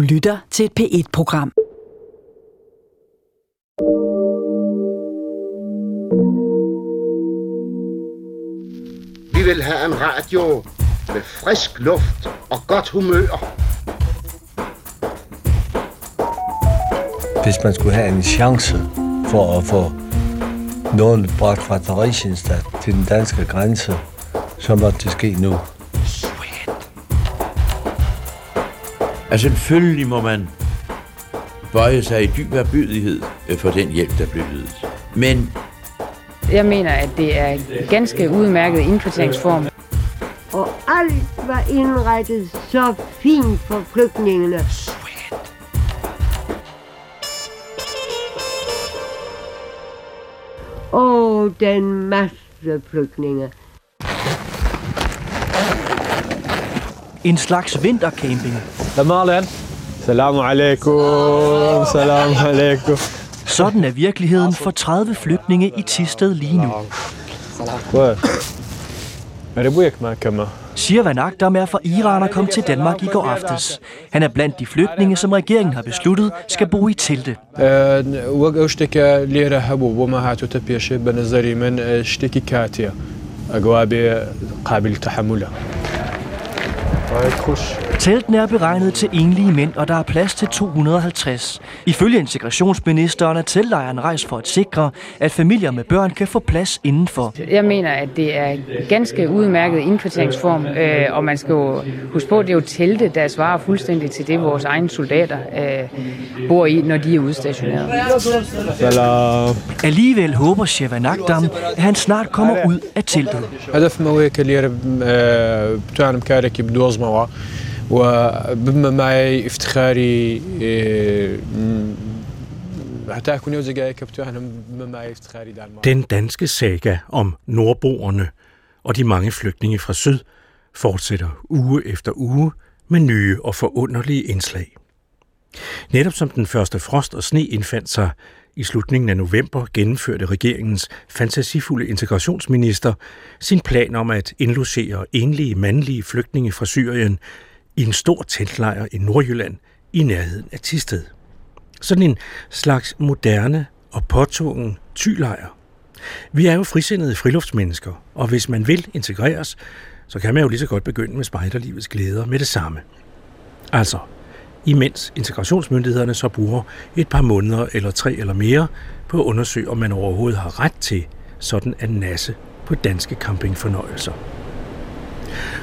Du lytter til et P1-program. Vi vil have en radio med frisk luft og godt humør. Hvis man skulle have en chance for at få noget bragt fra Theresienstadt til den danske grænse, så måtte det ske nu. Altså selvfølgelig må man bøje sig i dyb erbyrdighed for den hjælp, der blev ydet. Men Jeg mener, at det er en ganske udmærket indkvarteringsform. Og alt var indrettet så fint for flygtningene. Åh, oh, den masse flygtninge. En slags vintercamping. Marlen. Salam alaikum. Salam alaikum. Sådan er virkeligheden for 30 flygtninge i Tisted lige nu. Shirvan Akdam er fra Iran og kom til Danmark i går aftes. Han er blandt de flygtninge, som regeringen har besluttet skal bo i telte. Teltene er beregnet til enlige mænd, og der er plads til 250. Ifølge integrationsministeren er teltlejren rejst for at sikre, at familier med børn kan få plads indenfor. Jeg mener, at det er ganske udmærket indkvarteringsform, øh, og man skal jo huske på, at det er jo telte, der svarer fuldstændig til det, vores egne soldater øh, bor i, når de er udstationeret. Alligevel håber Shevan Akdam, at han snart kommer ud af teltet. هدف ما هيك اللي بتاعنا مكارك بدو زموا وبما معي افتخاري حتى أكون يوزي جاي كبتوعنا بما معي افتخاري دار Den danske saga om nordboerne og de mange flygtninge fra syd fortsætter uge efter uge med nye og forunderlige indslag. Netop som den første frost og sne indfandt sig i slutningen af november, gennemførte regeringens fantasifulde integrationsminister sin plan om at indlogere enlige mandlige flygtninge fra Syrien i en stor teltlejr i Nordjylland i nærheden af Tisted. Sådan en slags moderne og påtvungen tylejr. Vi er jo frisindede friluftsmennesker, og hvis man vil integreres, så kan man jo lige så godt begynde med spejderlivets glæder med det samme. Altså, imens integrationsmyndighederne så bruger et par måneder eller tre eller mere på at undersøge, om man overhovedet har ret til sådan en nasse på danske campingfornøjelser.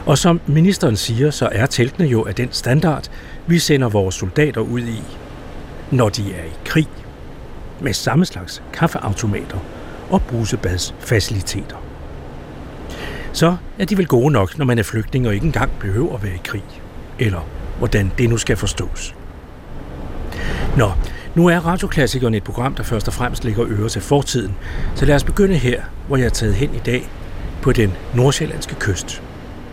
Og som ministeren siger, så er teltene jo af den standard, vi sender vores soldater ud i, når de er i krig, med samme slags kaffeautomater og brusebadsfaciliteter. Så er de vel gode nok, når man er flygtning og ikke engang behøver at være i krig. Eller hvordan det nu skal forstås. Nå, nu er Radioklassikeren et program, der først og fremmest ligger øre til fortiden, så lad os begynde her, hvor jeg er taget hen i dag på den nordsjællandske kyst.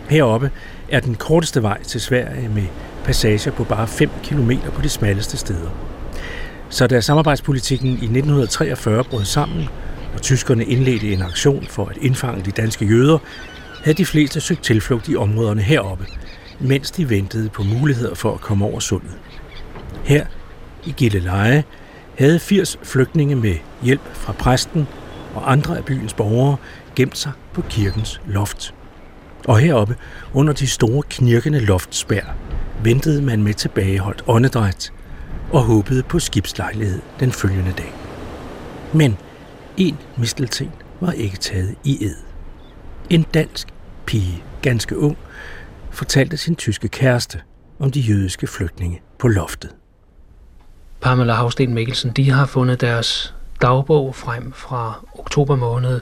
Heroppe er den korteste vej til Sverige med passager på bare 5 km på de smalleste steder. Så da samarbejdspolitikken i 1943 brød sammen, og tyskerne indledte en aktion for at indfange de danske jøder, havde de fleste søgt tilflugt i områderne heroppe, mens de ventede på muligheder for at komme over sundet. Her i Gilleleje havde 80 flygtninge med hjælp fra præsten og andre af byens borgere gemt sig på kirkens loft. Og heroppe, under de store knirkende loftspær, ventede man med tilbageholdt åndedræt og håbede på skibslejlighed den følgende dag. Men en mistelten var ikke taget i ed. En dansk pige, ganske ung, fortalte sin tyske kæreste om de jødiske flygtninge på loftet. Pamela Havsten Mikkelsen, de har fundet deres dagbog frem fra oktober måned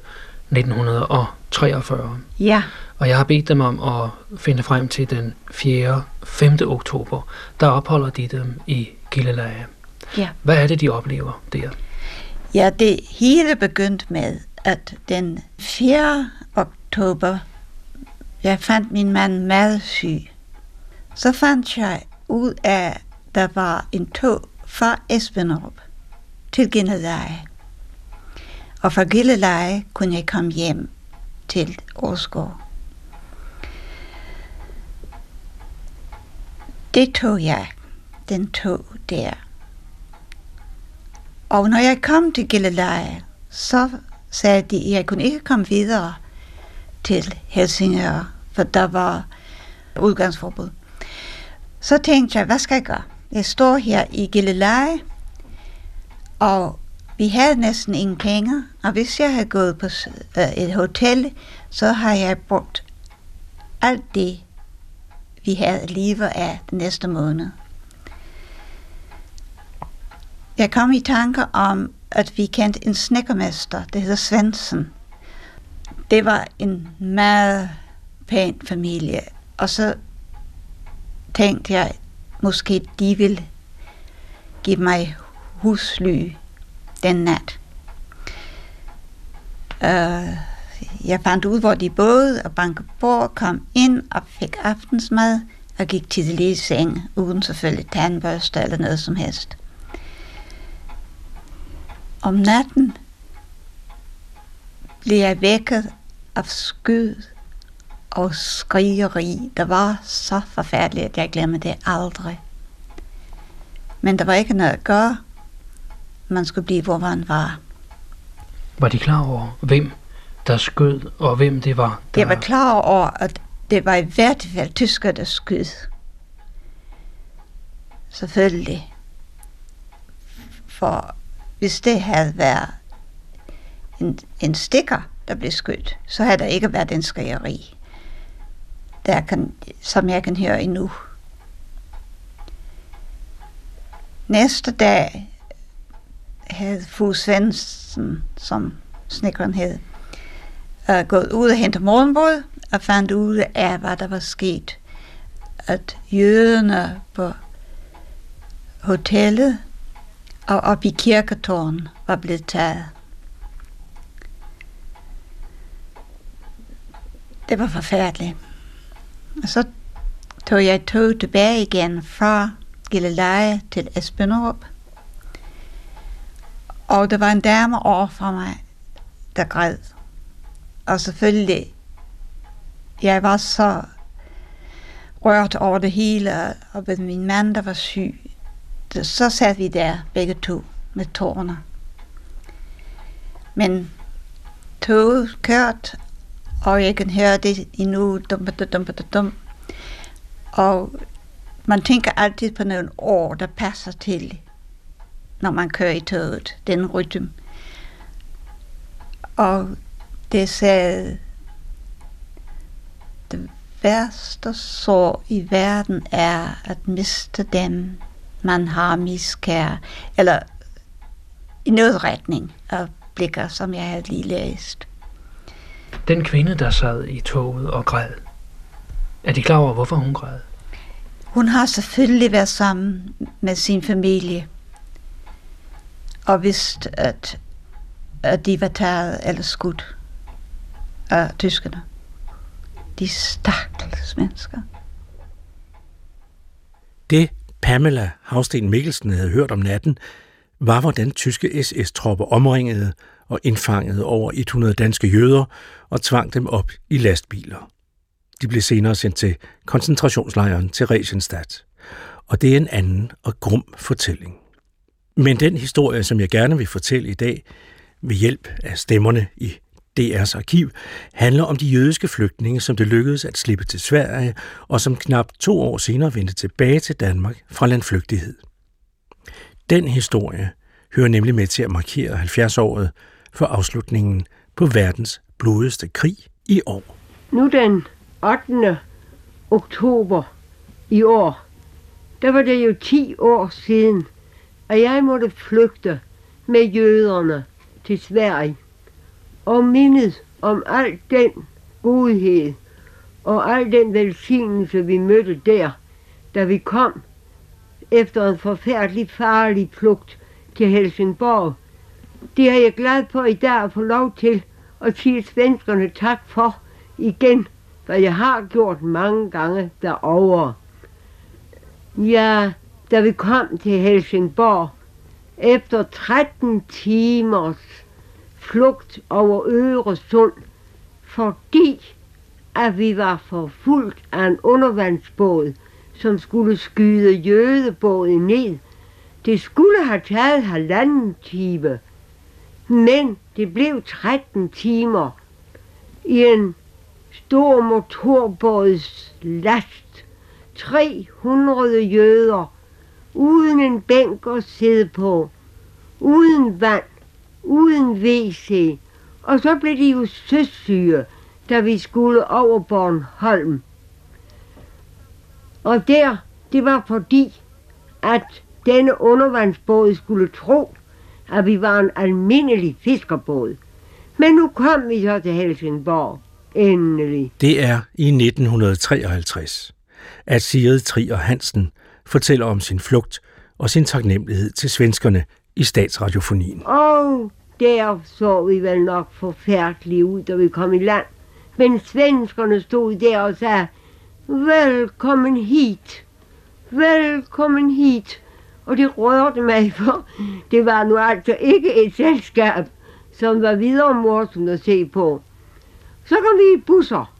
1943. Ja, Og jeg har bedt dem om at finde frem til den 4. 5. oktober. Der opholder de dem i Gilleleje. ja. Hvad er det, de oplever der? Ja, det hele begyndte med, at den 4. oktober, jeg fandt min mand meget syg. Så fandt jeg ud af, der var en tog fra Esbenrup til Gilleleje. Og fra Gilleleje kunne jeg komme hjem til Årsgård. Det tog jeg. den tog der. Og når jeg kom til Gilleleje, så sagde de, at jeg kunne ikke komme videre til Helsingør, for der var udgangsforbud. Så tænkte jeg, hvad skal jeg gøre? Jeg står her i Gilleleje, og vi havde næsten ingen penge, og hvis jeg havde gået på øh, et hotel, så har jeg brugt alt det, vi havde livet af den næste måned. Jeg kom i tanke om, at vi kendte en snekkermester, det hedder Svendsen. Det var en meget pæn familie, og så tænkte jeg, måske de ville give mig husly den nat. Uh, jeg fandt ud, hvor de boede, og bankede på, kom ind og fik aftensmad, og gik tidligt i seng, uden selvfølgelig tandbørste eller noget som helst. Om natten blev jeg vækket af skyd og skrigeri. Der var så forfærdeligt, at jeg glemmer det aldrig. Men der var ikke noget at gøre. Man skulle blive, hvor man var. Var de klar over, hvem der skød, og hvem det var? Der... Jeg var klar over, at det var i hvert fald tysker, der skød. Selvfølgelig. For hvis det havde været en, en stikker, der blev skudt, så havde der ikke været den skrigeri, der kan, som jeg kan høre endnu. Næste dag havde Fu Svendsen, som snikkeren hed, uh, gået ud og hentet morgenbrød og fandt ud af, hvad der var sket. At jøderne på hotellet og op i kirketårn var blevet taget. Det var forfærdeligt. Og så tog jeg tog tilbage igen fra Gilleleje til Esbønderup. Og der var en dame over for mig, der græd. Og selvfølgelig, jeg var så rørt over det hele, og med min mand, der var syg. Så sad vi der begge to med tårne. Men toget kørt, og jeg kan høre det endnu, dum, dum, dum, dum, dum. Og man tænker altid på nogle ord, der passer til, når man kører i toget, den rytme. Og det sagde, det værste sår i verden er at miste dem, man har miskær, eller i noget retning af blikker, som jeg havde lige læst. Den kvinde, der sad i toget og græd, er de klar over, hvorfor hun græd? Hun har selvfølgelig været sammen med sin familie, og vidst, at, at de var taget eller skudt af tyskerne. De stakkels mennesker. Det Pamela Havsten Mikkelsen havde hørt om natten, var hvordan tyske SS-tropper omringede og indfangede over 100 danske jøder og tvang dem op i lastbiler. De blev senere sendt til koncentrationslejren til Regenstadt. Og det er en anden og grum fortælling. Men den historie, som jeg gerne vil fortælle i dag, ved hjælp af stemmerne i DR's arkiv, handler om de jødiske flygtninge, som det lykkedes at slippe til Sverige, og som knap to år senere vendte tilbage til Danmark fra landflygtighed. Den historie hører nemlig med til at markere 70-året for afslutningen på verdens blodigste krig i år. Nu den 8. oktober i år, der var det jo 10 år siden, at jeg måtte flygte med jøderne til Sverige og mindet om al den godhed og al den velsignelse, vi mødte der, da vi kom efter en forfærdelig farlig flugt til Helsingborg. Det er jeg glad for i dag at få lov til at sige svenskerne tak for igen, hvad jeg har gjort mange gange derovre. Ja, da vi kom til Helsingborg, efter 13 timers flugt over Øresund, fordi at vi var forfulgt af en undervandsbåd, som skulle skyde jødebåden ned. Det skulle have taget halvanden time, men det blev 13 timer. I en stor motorbåds last. 300 jøder, uden en bænk at sidde på, uden vand, uden WC, og så blev de jo søsyge, da vi skulle over Bornholm. Og der, det var fordi, at denne undervandsbåd skulle tro, at vi var en almindelig fiskerbåd. Men nu kom vi så til Helsingborg. Endelig. Det er i 1953, at Sigrid Trier Hansen fortæller om sin flugt og sin taknemmelighed til svenskerne i statsradiofonien. Og der så vi vel nok forfærdeligt ud, da vi kom i land. Men svenskerne stod der og sagde, velkommen hit, velkommen hit. Og det rørte mig, for det var nu altså ikke et selskab, som var videre morsomt at se på. Så kom vi i busser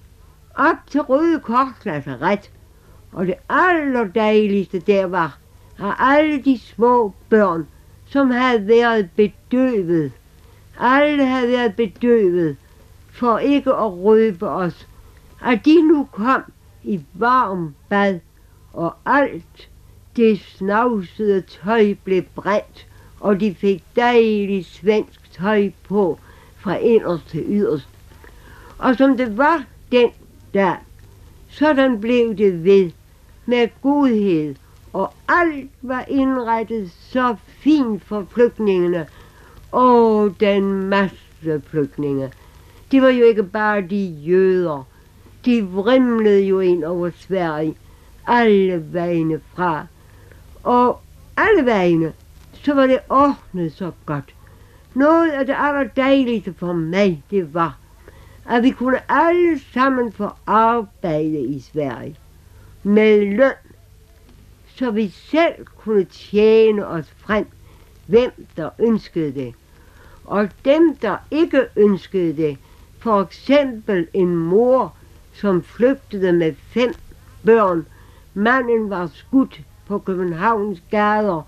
op til Røde Kors ret. Og det allerdejligste der var, at alle de små børn, som havde været bedøvet, alle havde været bedøvet, for ikke at røbe os, at de nu kom i varm bad, og alt det snavsede tøj blev bredt, og de fik dejligt svensk tøj på fra inderst til yderst. Og som det var den dag, sådan blev det ved med godhed, og alt var indrettet så fint for flygtningene. Og den masse flygtninge. Det var jo ikke bare de jøder. De vrimlede jo ind over Sverige, alle vegne fra. Og alle vejene, så var det ordnet så godt. Noget af det allerdejligste for mig, det var, at vi kunne alle sammen få arbejde i Sverige med løn, så vi selv kunne tjene os frem, hvem der ønskede det. Og dem, der ikke ønskede det, for eksempel en mor, som flygtede med fem børn. Manden var skudt på Københavns gader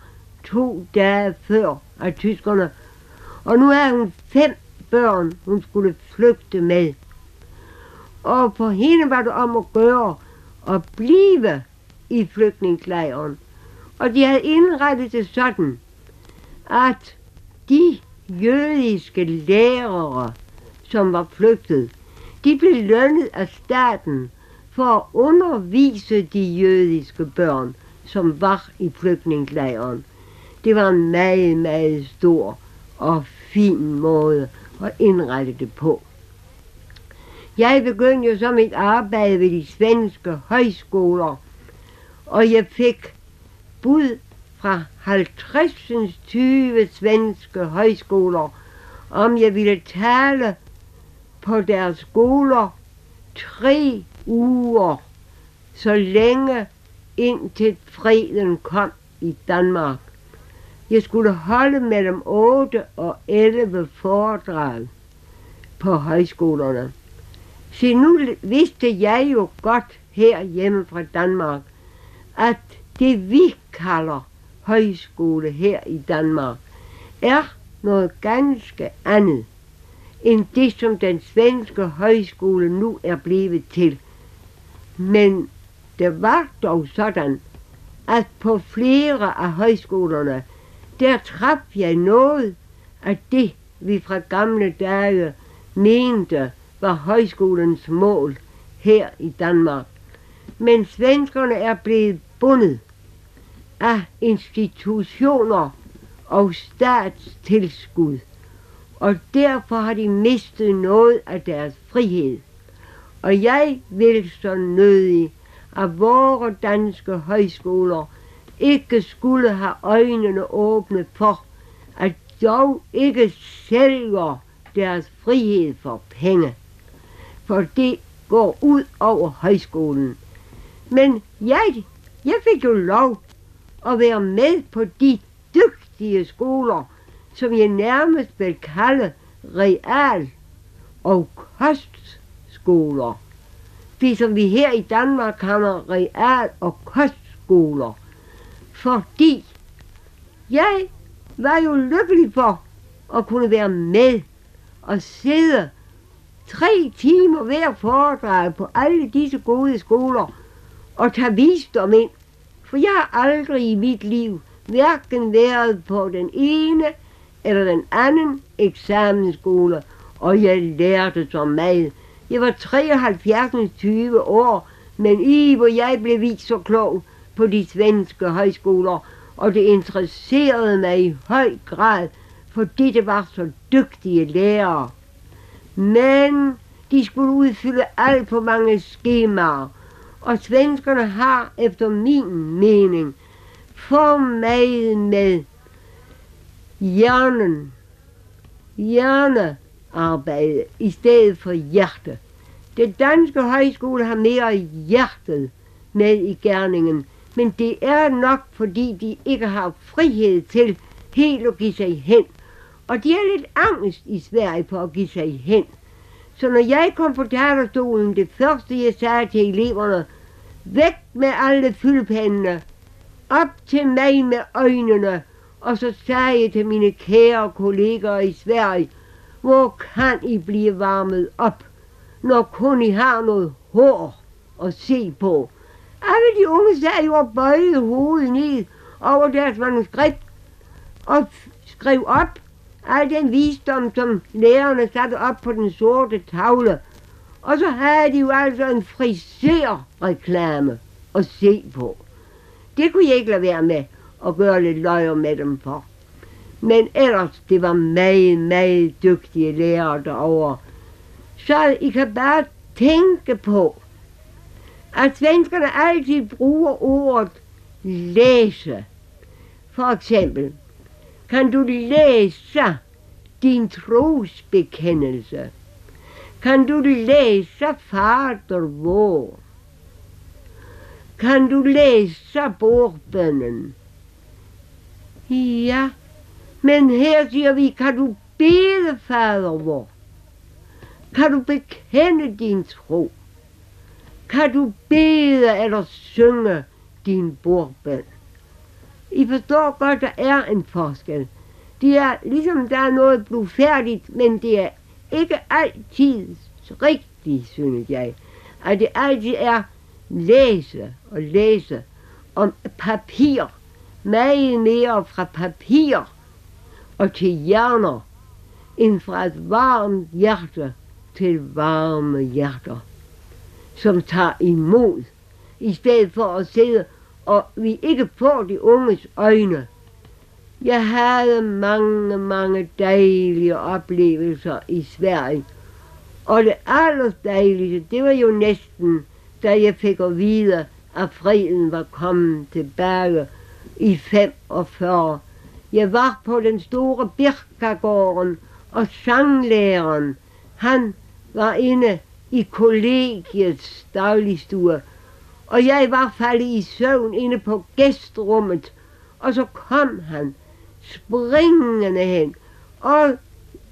to dage før af tyskerne. Og nu er hun fem børn, hun skulle flygte med. Og for hende var det om at gøre at blive i flygtningslejren. Og de havde indrettet det sådan, at de jødiske lærere, som var flygtet, de blev lønnet af staten for at undervise de jødiske børn, som var i flygtningelejren. Det var en meget, meget stor og fin måde at indrette det på. Jeg begyndte jo så mit arbejde ved de svenske højskoler, og jeg fik bud fra 50 20 svenske højskoler, om jeg ville tale på deres skoler tre uger, så længe indtil freden kom i Danmark. Jeg skulle holde mellem 8 og 11 foredrag på højskolerne. Så nu vidste jeg jo godt her hjemme fra Danmark, at det vi kalder højskole her i Danmark, er noget ganske andet end det, som den svenske højskole nu er blevet til. Men det var dog sådan, at på flere af højskolerne, der traf jeg noget af det, vi fra gamle dage mente var højskolens mål her i Danmark. Men svenskerne er blevet bundet af institutioner og statstilskud, og derfor har de mistet noget af deres frihed. Og jeg vil så nødig, at vores danske højskoler ikke skulle have øjnene åbne for, at dog ikke sælger deres frihed for penge. For det går ud over højskolen. Men jeg, jeg fik jo lov at være med på de dygtige skoler, som jeg nærmest vil kalde real- og kostskoler det, vi her i Danmark har real- og kostskoler. Fordi jeg var jo lykkelig for at kunne være med og sidde tre timer hver foredrag på alle disse gode skoler og tage visdom ind. For jeg har aldrig i mit liv hverken været på den ene eller den anden eksamensskole, og jeg lærte så meget. Jeg var 73 20 år, men i hvor jeg blev vist så klog på de svenske højskoler, og det interesserede mig i høj grad, fordi det var så dygtige lærere. Men de skulle udfylde alt for mange skemaer, og svenskerne har efter min mening for meget med hjernen, arbejde i stedet for hjerte. Det danske højskole har mere hjertet med i gerningen, men det er nok fordi de ikke har frihed til helt at give sig hen. Og de er lidt angst i Sverige for at give sig hen. Så når jeg kom på teaterstolen, det første jeg sagde til eleverne, væk med alle fyldpændene, op til mig med øjnene, og så sagde jeg til mine kære kolleger i Sverige, hvor kan I blive varmet op, når kun I har noget hår at se på. Alle de unge sad jo og bøjede hovedet ned over deres manuskript og skrev op al den visdom, som lærerne satte op på den sorte tavle. Og så havde de jo altså en friserreklame at se på. Det kunne jeg ikke lade være med at gøre lidt løjer med dem for. Men ellers, det var meget, meget dygtige lærere derovre. Så I kan bare tænke på, at svenskerne altid bruger ordet læse. For eksempel, kan du læse din trosbekendelse? Kan du læse fader vor? Kan du læse bordbønnen? Ja, men her siger vi, kan du bede fader vor? Kan du bekende din tro? Kan du bede eller synge din bordbøn? I forstår godt, der er en forskel. Det er ligesom, der er noget blufærdigt, men det er ikke altid rigtigt, synes jeg. At det altid er læse og læse om papir. Meget mere fra papir og til hjerner, end fra et varmt hjerte til varme hjerter, som tager imod, i stedet for at sidde og vi ikke får de unges øjne. Jeg havde mange, mange dejlige oplevelser i Sverige. Og det allerdejligste, det var jo næsten, da jeg fik at vide, at freden var kommet tilbage i 45. Jeg var på den store Birkagården, og sanglæreren, han var inde i kollegiets dagligstue, og jeg var faldet i søvn inde på gæstrummet, og så kom han springende hen, og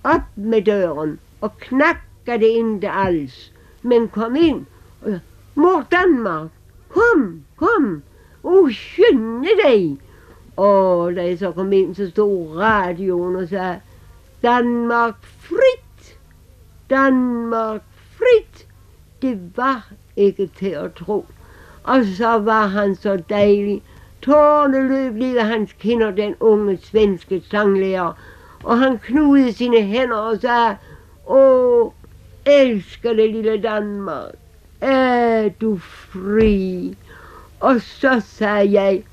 op med døren, og knakkede ikke alls, men kom ind, og mor Danmark, kom, kom, og skynde dig. Og da jeg så kom ind, så stod radioen og sagde, Danmark frit, Danmark frit. Det var ikke til at tro. Og så var han så dejlig. Tårne løb lige ved hans kinder, den unge svenske sanglærer. Og han knudede sine hænder og sagde, Åh, elsker det lille Danmark. Er du fri? Og så sagde jeg,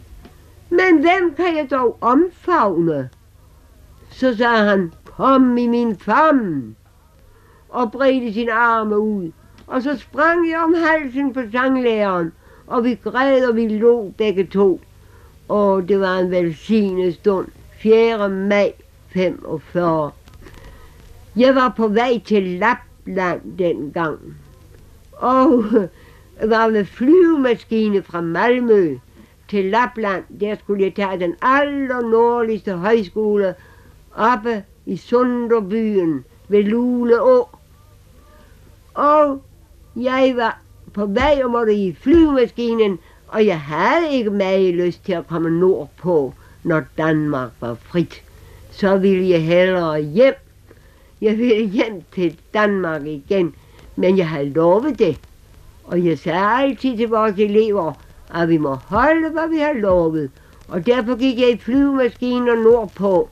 men hvem kan jeg dog omfavne? Så sagde han, kom i min fam, og bredte sin arme ud. Og så sprang jeg om halsen på sanglæreren, og vi græd og vi lå begge to. Og det var en velsignet stund. 4. maj 45. Jeg var på vej til Lapland dengang. Og var med flyvemaskine fra Malmø til Lapland. Der skulle jeg tage den aller nordligste højskole oppe i Sunderbyen ved Luleå. Og jeg var på vej og måtte i flyvemaskinen, og jeg havde ikke meget lyst til at komme nordpå, når Danmark var frit. Så ville jeg hellere hjem. Jeg ville hjem til Danmark igen, men jeg havde lovet det. Og jeg sagde altid til vores elever, at vi må holde, hvad vi har lovet. Og derfor gik jeg i flyvemaskiner nordpå.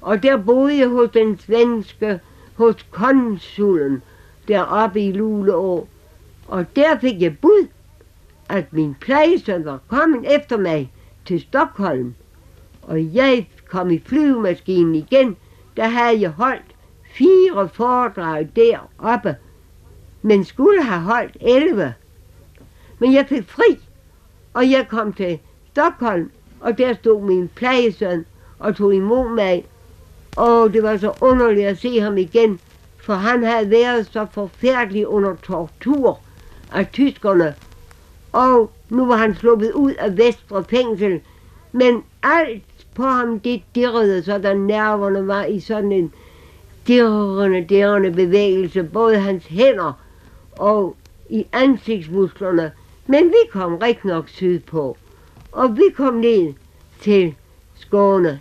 Og der boede jeg hos den svenske, hos konsulen, deroppe i Luleå. Og der fik jeg bud, at min plejesøn var kommet efter mig til Stockholm. Og jeg kom i flyvemaskinen igen, der havde jeg holdt fire foredrag deroppe, men skulle have holdt 11. Men jeg fik fri, og jeg kom til Stockholm, og der stod min plejesøn og tog imod mig. Og det var så underligt at se ham igen, for han havde været så forfærdelig under tortur af tyskerne. Og nu var han sluppet ud af Vestre fængsel, men alt på ham, det dirrede, så der nerverne var i sådan en dirrende, dirrende bevægelse, både hans hænder og i ansigtsmusklerne. Men vi kom rigtig nok sydpå, og vi kom ned til Skåne.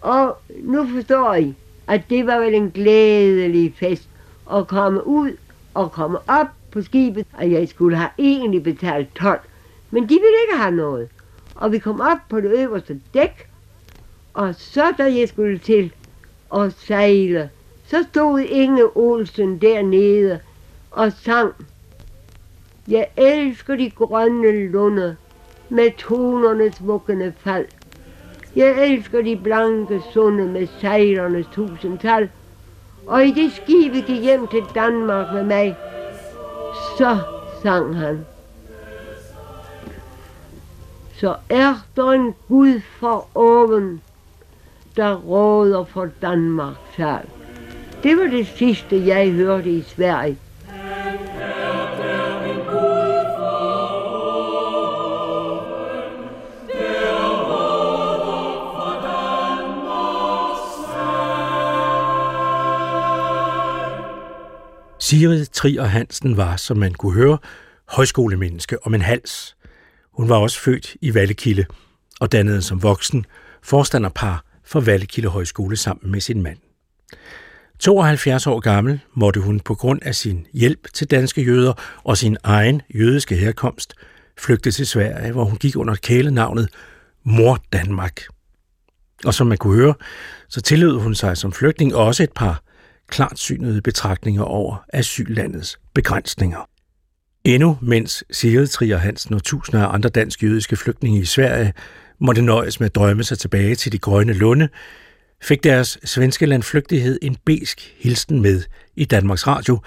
Og nu forstår I, at det var vel en glædelig fest at komme ud og komme op på skibet, og jeg skulle have egentlig betalt 12. Men de ville ikke have noget. Og vi kom op på det øverste dæk, og så da jeg skulle til at sejle, så stod Inge Olsen dernede og sang. Jeg elsker de grønne lunder med tonernes vuggende fald. Jeg elsker de blanke sunde med sejlernes tusindtal. Og i det skib, gik hjem til Danmark med mig, så sang han. Så er der en Gud for oven, der råder for Danmarks sal. Det var det sidste, jeg hørte i Sverige. Sigrid Trier Hansen var, som man kunne høre, højskolemenneske om en hals. Hun var også født i Vallekilde og dannede som voksen forstanderpar for Vallekilde Højskole sammen med sin mand. 72 år gammel måtte hun på grund af sin hjælp til danske jøder og sin egen jødiske herkomst flygte til Sverige, hvor hun gik under kælenavnet Mor Danmark. Og som man kunne høre, så tillod hun sig som flygtning også et par klart synede betragtninger over asyllandets begrænsninger. Endnu mens Sigrid Trier Hansen og tusinder af andre dansk-jødiske flygtninge i Sverige måtte nøjes med at drømme sig tilbage til de grønne lunde, fik deres svenske landflygtighed en besk hilsen med i Danmarks Radio,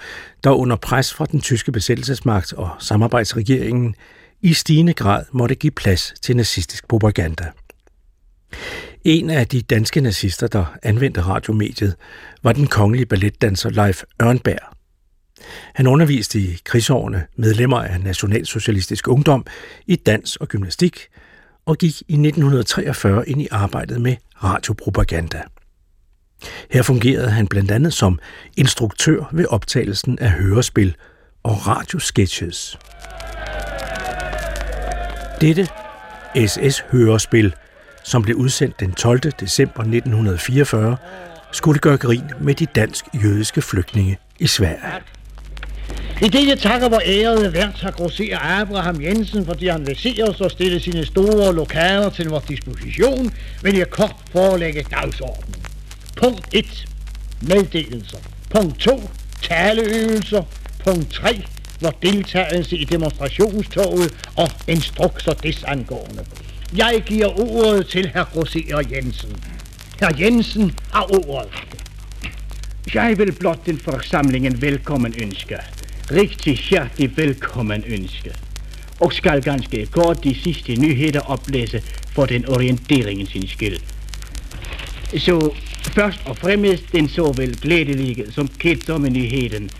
der under pres fra den tyske besættelsesmagt og samarbejdsregeringen i stigende grad måtte give plads til nazistisk propaganda. En af de danske nazister, der anvendte radiomediet, var den kongelige balletdanser Leif Ørnberg. Han underviste i krigsårene medlemmer af Nationalsocialistisk Ungdom i dans og gymnastik, og gik i 1943 ind i arbejdet med radiopropaganda. Her fungerede han blandt andet som instruktør ved optagelsen af hørespil og radiosketches. Dette SS-hørespil, som blev udsendt den 12. december 1944, skulle gøre grin med de dansk-jødiske flygtninge i Sverige. I det jeg takker vor ærede vært har grosserer Abraham Jensen, fordi han vil se os og stille sine store lokaler til vores disposition, vil jeg kort forelægge dagsordenen. Punkt 1. Meddelelser. Punkt 2. Taleøvelser. Punkt 3. Vor deltagelse i demonstrationstoget og instrukser desangående. Jeg giver ordet til herr Grosser Jensen. Herr Jensen har ordet. Jeg vil blot den forsamlingen velkommen ønske. Rigtig hjertelig velkommen ønske. Og skal ganske kort de sidste nyheder oplæse for den orienteringen skyld. Så først og fremmest den såvel glædelige som kedsomme nyheden,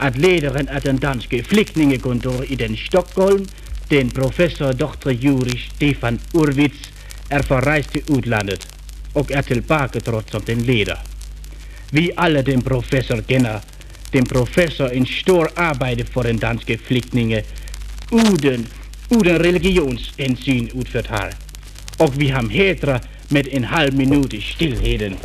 at lederen af den danske flygtningekontor i den Stockholm, den professor Dr. Juri Stefan Urwitz, er forrejst til udlandet og er tilbagetrådt som den leder. Vi alle den professor kender, den professor en stor arbejde for den danske flygtninge, uden, uden religionshensyn udført har. Og vi ham hedrer med en halv minut i stillheden.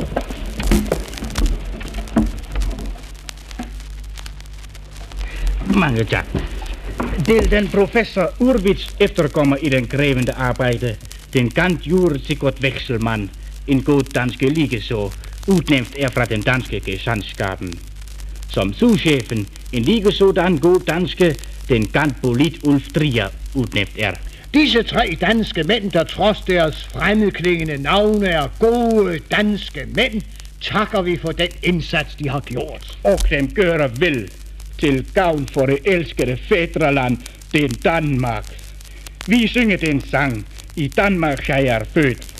Mange tak. Til den professor Urwitz efterkommer i den krævende arbejde, den gant jure Sigurd Vekselmann, en god danske ligeså, udnævnt er fra den danske gesandskaben. Som souschefen, en lige sådan god danske, den gant Bolit Ulf Trier, udnævnt er. Disse tre danske mænd, der trods deres fremmedklingende navne er gode danske mænd, takker vi for den indsats, de har gjort. Og dem gør vel til gavn for det elskede fædreland, den Danmark. Vi synger den sang, i Danmark jeg er født.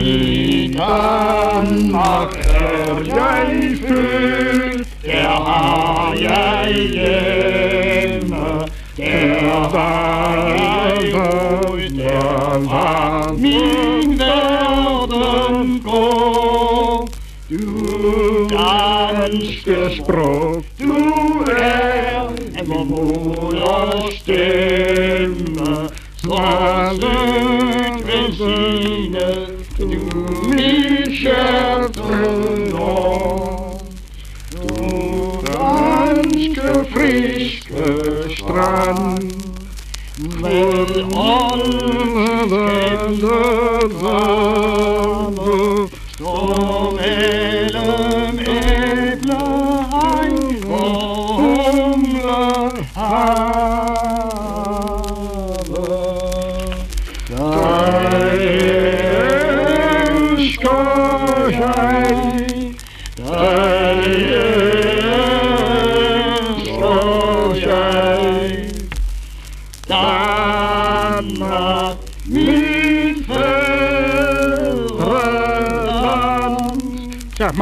I Danmark er jeg født, der har jeg hjemme. Der var jeg født, der var min ven. Danske sprog, du er min moders stemme. Svalet velsignet, du mit hjerte når. Du danske friske strand, med alle vente vande, står mellem æblehegn og humlehave.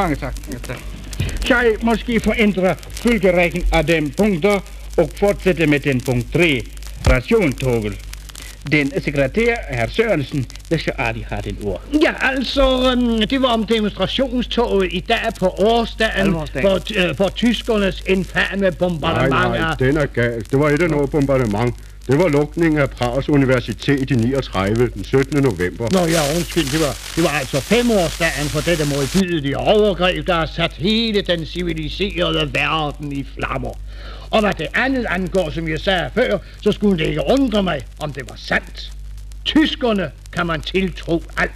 Mange tak. Ja, tak. Jeg måske forændre følgerækken af dem punkter og fortsætte med den punkt 3, rationtogel. Den sekretær, herr Sørensen, der skal aldrig have den ord. Ja, altså, øhm, det var om demonstrationstoget i dag på årsdagen for, øh, for tyskernes infame Nej, bombardement nej, af... den er galt. Det var ikke noget bombardement. Det var lukningen af Prags Universitet i 39, den 17. november. Nå ja, undskyld, det var, det var altså femårsdagen for dette modbydelige overgreb, der har sat hele den civiliserede verden i flammer. Og hvad det andet angår, som jeg sagde før, så skulle det ikke undre mig, om det var sandt. Tyskerne kan man tiltro alt.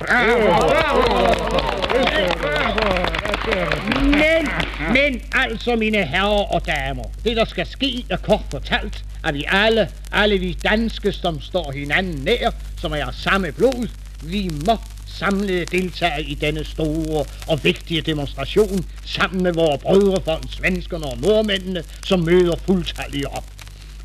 Men, men altså, mine herrer og damer, det der skal ske er kort fortalt, at vi alle, alle vi danske, som står hinanden nær, som er samme blod, vi må samlet deltage i denne store og vigtige demonstration sammen med vores brødre for svenskerne og nordmændene, som møder fuldtallige op.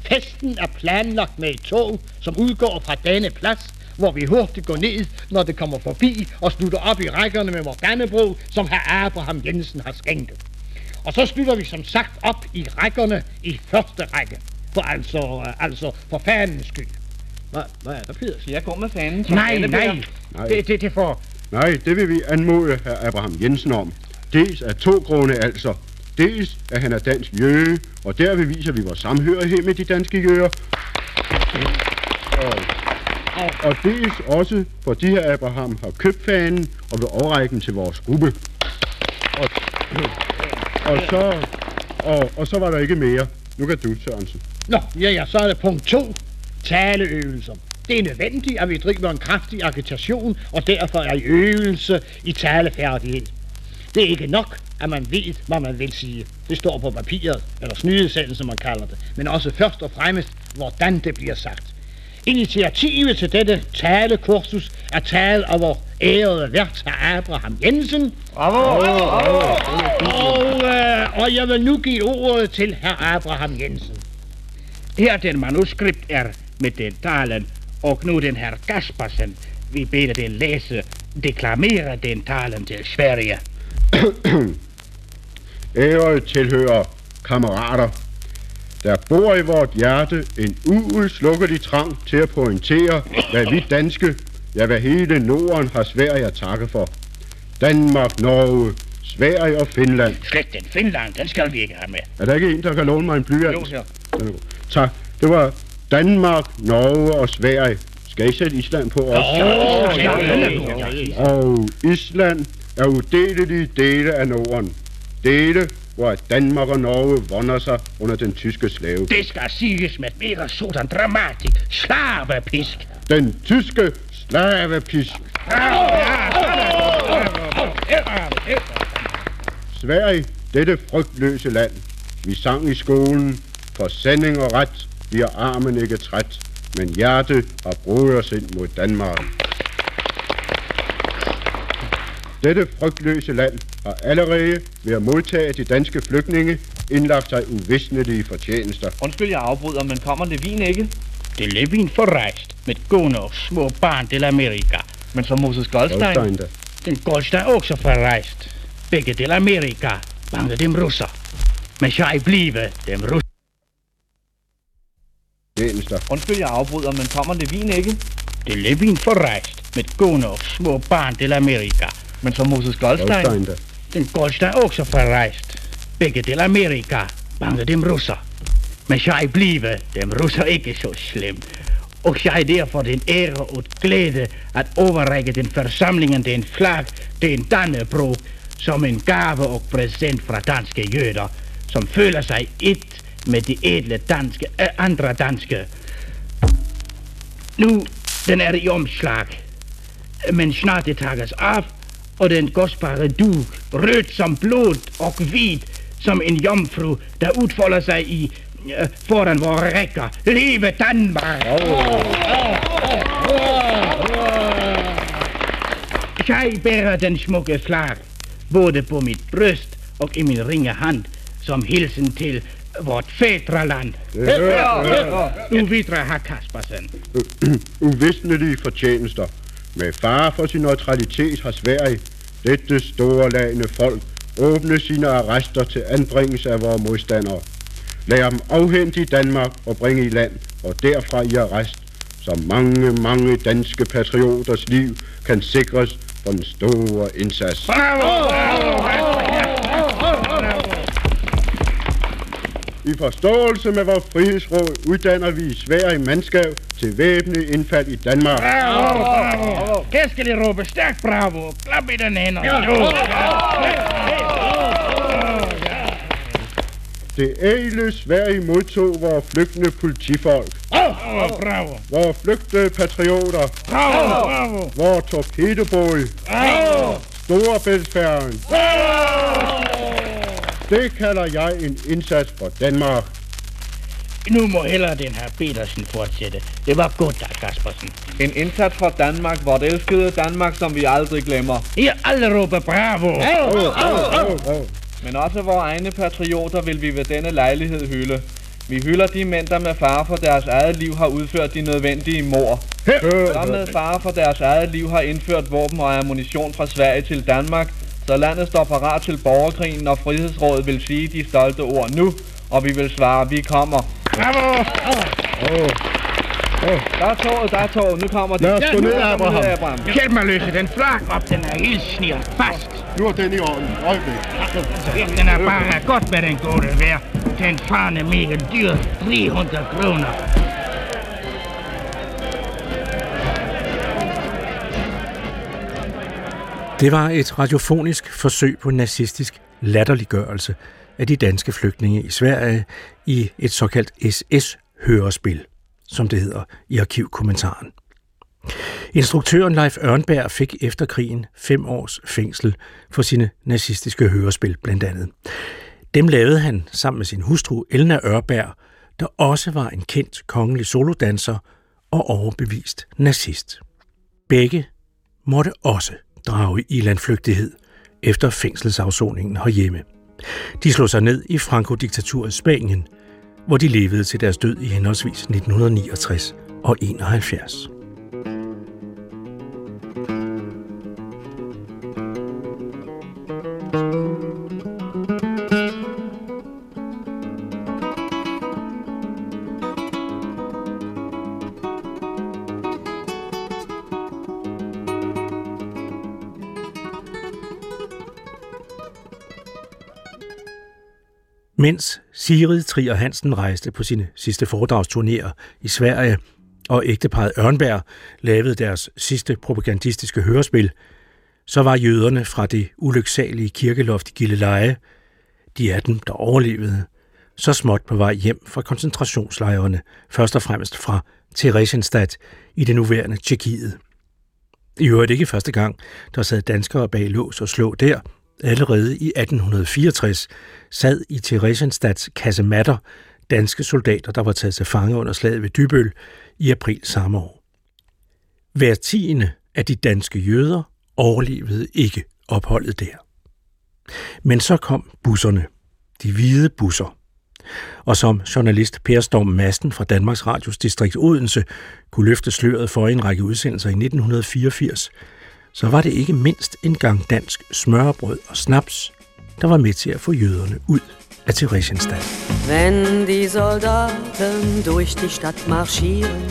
Festen er planlagt med et tog, som udgår fra denne plads, hvor vi hurtigt går ned, når det kommer forbi og slutter op i rækkerne med vores Dannebro, som herr Abraham Jensen har skænket. Og så slutter vi som sagt op i rækkerne i første række. For altså, øh, altså for fanens skyld. Hvad, hvad er der, Peder? Jeg går med fanden. Nej, nej. Nej. Det, det, det får... Nej, det vil vi anmode herr Abraham Jensen om. Dels af to grunde altså. Dels at han er dansk jøge, og derved viser vi vores samhørighed med de danske jøger. Og, og dels også, fordi herr Abraham har købt fanen og vil overrække den til vores gruppe. Og, og, så, og, og så var der ikke mere. Nu kan du, Sørensen. Nå, ja, ja, så er det punkt 2. Taleøvelser. Det er nødvendigt, at vi driver en kraftig agitation, og derfor er i øvelse i talefærdighed. Det er ikke nok, at man ved, hvad man vil sige. Det står på papiret, eller snydesedlen, som man kalder det. Men også først og fremmest, hvordan det bliver sagt. Initiativet til dette talekursus er taget af vores ærede vært, herr Abraham Jensen. Bravo! Og, øh, og jeg vil nu give ordet til herr Abraham Jensen. Her den manuskript er med den talen, og nu den herr Gaspersen. Vi beder den læse, deklamere den talen til Sverige. Ærede tilhører, kammerater. Der bor i vort hjerte en uudslukkelig trang til at pointere, hvad vi danske, ja hvad hele Norden har Sverige at takke for. Danmark, Norge, Sverige og Finland. Slet den Finland, den skal vi ikke have med. Er der ikke en, der kan låne mig en blyant? Jo, så. Tak. Det var Danmark, Norge og Sverige. Skal I sætte Island på også? Og Island er udelelige dele af Norden. Dele, hvor Danmark og Norge vonder sig under den tyske slave. Det skal siges med mere sådan dramatisk slavepisk. Den tyske slavepisk. Sverige, dette frygtløse land. Vi sang i skolen, for sanding og ret bliver armen ikke træt, men hjertet har brudt ind mod Danmark. Dette frygtløse land har allerede ved at modtage de danske flygtninge indlagt sig uvisnelige fortjenester. Undskyld, jeg afbryder, men kommer Levin ikke? Det er Levin forrejst med og små barn til Amerika. Men så Moses Goldstein? Goldstein da. Den Goldstein også forrejst. Begge til Amerika. Mange dem russer. Men jeg bliver dem russer. Tjenester. Undskyld, jeg afbryder, men kommer Levin ikke? Det er Levin forrejst med og små barn til Amerika. Men så Moses Goldstein? Goldstein da. Den Goldstein også forrejst. Begge til Amerika. Mange dem russer. Men jeg bliver dem russer ikke så slem. Og jeg er derfor den ære og glæde at overrække den forsamlingen den flag, den Dannebro, som en gave og præsent fra danske jøder, som føler sig et med de edle danske, øh, andre danske. Nu, den er i omslag, men snart det tages af, og den kostbare dug, rødt som blod og hvid som en jomfru, der udfolder sig i øh, foran vores rækker. Leve Danmark! Jeg bærer den smukke flag, både på mit bryst og i min ringe hand, som hilsen til vort fædreland. Nu videre, herr Kaspersen. Uvisnelige fortjenester. Med fare for sin neutralitet har Sverige, dette store lagende folk, åbnet sine arrester til anbringelse af vores modstandere. Lad dem afhente i Danmark og bringe i land, og derfra i arrest, så mange, mange danske patrioters liv kan sikres for den store indsats. I forståelse med vores frihedsråd uddanner vi i Sverige mandskab til væbne indfald i Danmark. Bravo, bravo. Her skal I råbe stærkt bravo. Klap i den hænder. Det ægle Sverige modtog vores flygtende politifolk. Bravo, bravo. Vores flygtede patrioter. Bravo, bravo. Vores torpedobåd. Bravo. Storebæltsfærgen. Det kalder jeg en indsats for Danmark. Nu må hellere den her Petersen fortsætte. Det var godt, der Kaspersen. En indsats for Danmark, vort elskede Danmark, som vi aldrig glemmer. I alle råber bravo. Men også vores egne patrioter vil vi ved denne lejlighed hylde. Vi hylder de mænd, der med fare for deres eget liv har udført de nødvendige mor. Der med fare for deres eget liv har indført våben og ammunition fra Sverige til Danmark, så landet står parat til borgerkrigen, når Frihedsrådet vil sige de stolte ord nu, og vi vil svare, vi kommer. Bravo! Der er toget, der er toget, nu kommer de. Lad os gå ned, Abraham. ned, Abraham. Hjælp mig løse den flag op, den er helt snirt fast. Nu er den i orden. Øjeblik. Den er bare godt med den gode vejr. Den fane mega dyr, 300 kroner. Det var et radiofonisk forsøg på nazistisk latterliggørelse af de danske flygtninge i Sverige i et såkaldt SS-hørespil, som det hedder i arkivkommentaren. Instruktøren Leif Ørnberg fik efter krigen fem års fængsel for sine nazistiske hørespil blandt andet. Dem lavede han sammen med sin hustru Elna Ørberg, der også var en kendt kongelig solodanser og overbevist nazist. Begge måtte også drage i landflygtighed efter fængselsafsoningen herhjemme. De slog sig ned i Franco-diktaturet Spanien, hvor de levede til deres død i henholdsvis 1969 og 71. Mens Sigrid Trier Hansen rejste på sine sidste foredragsturnéer i Sverige, og ægteparet Ørnberg lavede deres sidste propagandistiske hørespil, så var jøderne fra det ulyksalige kirkeloft i Gilleleje, de af dem, der overlevede, så småt på vej hjem fra koncentrationslejrene, først og fremmest fra Theresienstadt i det nuværende Tjekkiet. I øvrigt ikke første gang, der sad danskere bag lås og slå der. Allerede i 1864 sad i Theresienstads kasematter danske soldater, der var taget til fange under slaget ved Dybøl i april samme år. Hver tiende af de danske jøder overlevede ikke opholdet der. Men så kom busserne, de hvide busser. Og som journalist Per Storm Madsen fra Danmarks Radios distrikt Odense kunne løfte sløret for en række udsendelser i 1984, så var det ikke mindst en gang dansk smørbrød og snaps, der var med til at få jøderne ud af Theresienstadt. Wenn die Soldaten durch die Stadt marschieren,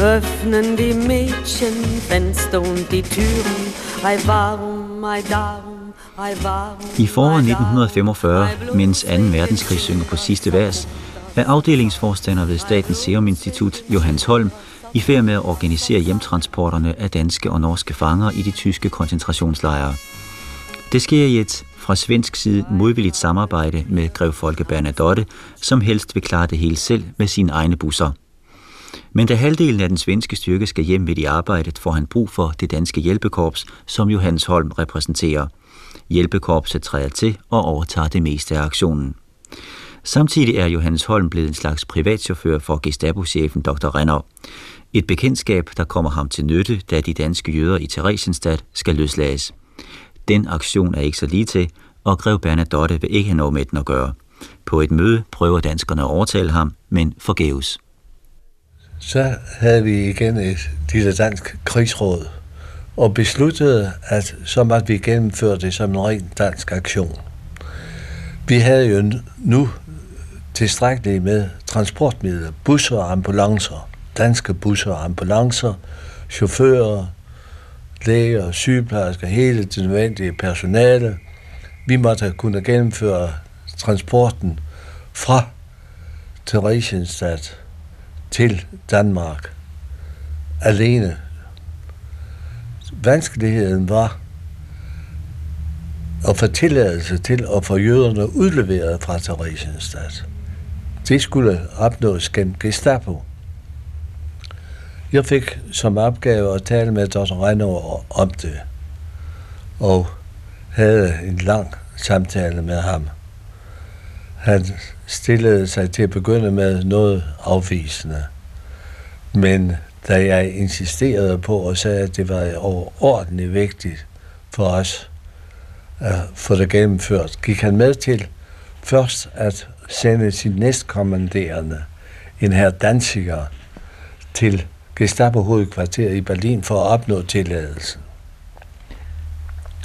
öffnen die Mädchen Fenster und die Türen. Ei warum, ei darum, ei warum. I foråret 1945, mens 2. verdenskrig synger på sidste vers, er afdelingsforstander ved Statens Serum Institut, Johannes Holm, i færd med at organisere hjemtransporterne af danske og norske fanger i de tyske koncentrationslejre. Det sker i et fra svensk side modvilligt samarbejde med grev Folke Bernadotte, som helst vil klare det hele selv med sine egne busser. Men da halvdelen af den svenske styrke skal hjem ved i arbejdet, får han brug for det danske hjælpekorps, som Johannes Holm repræsenterer. Hjælpekorpset træder til og overtager det meste af aktionen. Samtidig er Johannes Holm blevet en slags privatchauffør for Gestapo-chefen Dr. Renner. Et bekendtskab, der kommer ham til nytte, da de danske jøder i Theresienstadt skal løslades. Den aktion er ikke så lige til, og grev Bernadotte vil ikke have noget med den at gøre. På et møde prøver danskerne at overtale ham, men forgæves. Så havde vi igen et lille dansk krigsråd, og besluttede, at så måtte vi gennemføre det som en ren dansk aktion. Vi havde jo nu tilstrækkeligt med transportmidler, busser og ambulancer, danske busser og ambulancer, chauffører, læger, sygeplejersker, hele det nødvendige personale. Vi måtte kunne gennemføre transporten fra Theresienstadt til Danmark alene. Vanskeligheden var at få tilladelse til at få jøderne udleveret fra Theresienstadt. Det skulle opnås gennem Gestapo. Jeg fik som opgave at tale med Dr. Renner om det, og havde en lang samtale med ham. Han stillede sig til at begynde med noget afvisende. Men da jeg insisterede på og sagde, at det var overordentligt vigtigt for os at få det gennemført, gik han med til først at sende sin næstkommanderende, en her Danziger, til Gestapo-hovedkvarteret i Berlin for at opnå tilladelse.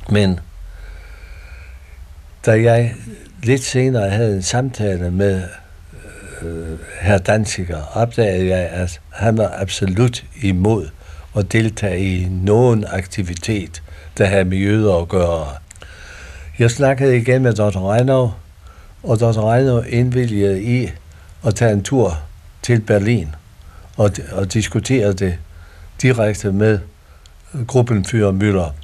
Men da jeg lidt senere havde en samtale med øh, herr Danziger, opdagede jeg, at han var absolut imod at deltage i nogen aktivitet, der havde med jøder at gøre. Jeg snakkede igen med Dr. Reinow, og Dr. Reinow indvilligede i at tage en tur til Berlin og, og diskuterede det direkte med gruppen Fyre Møller,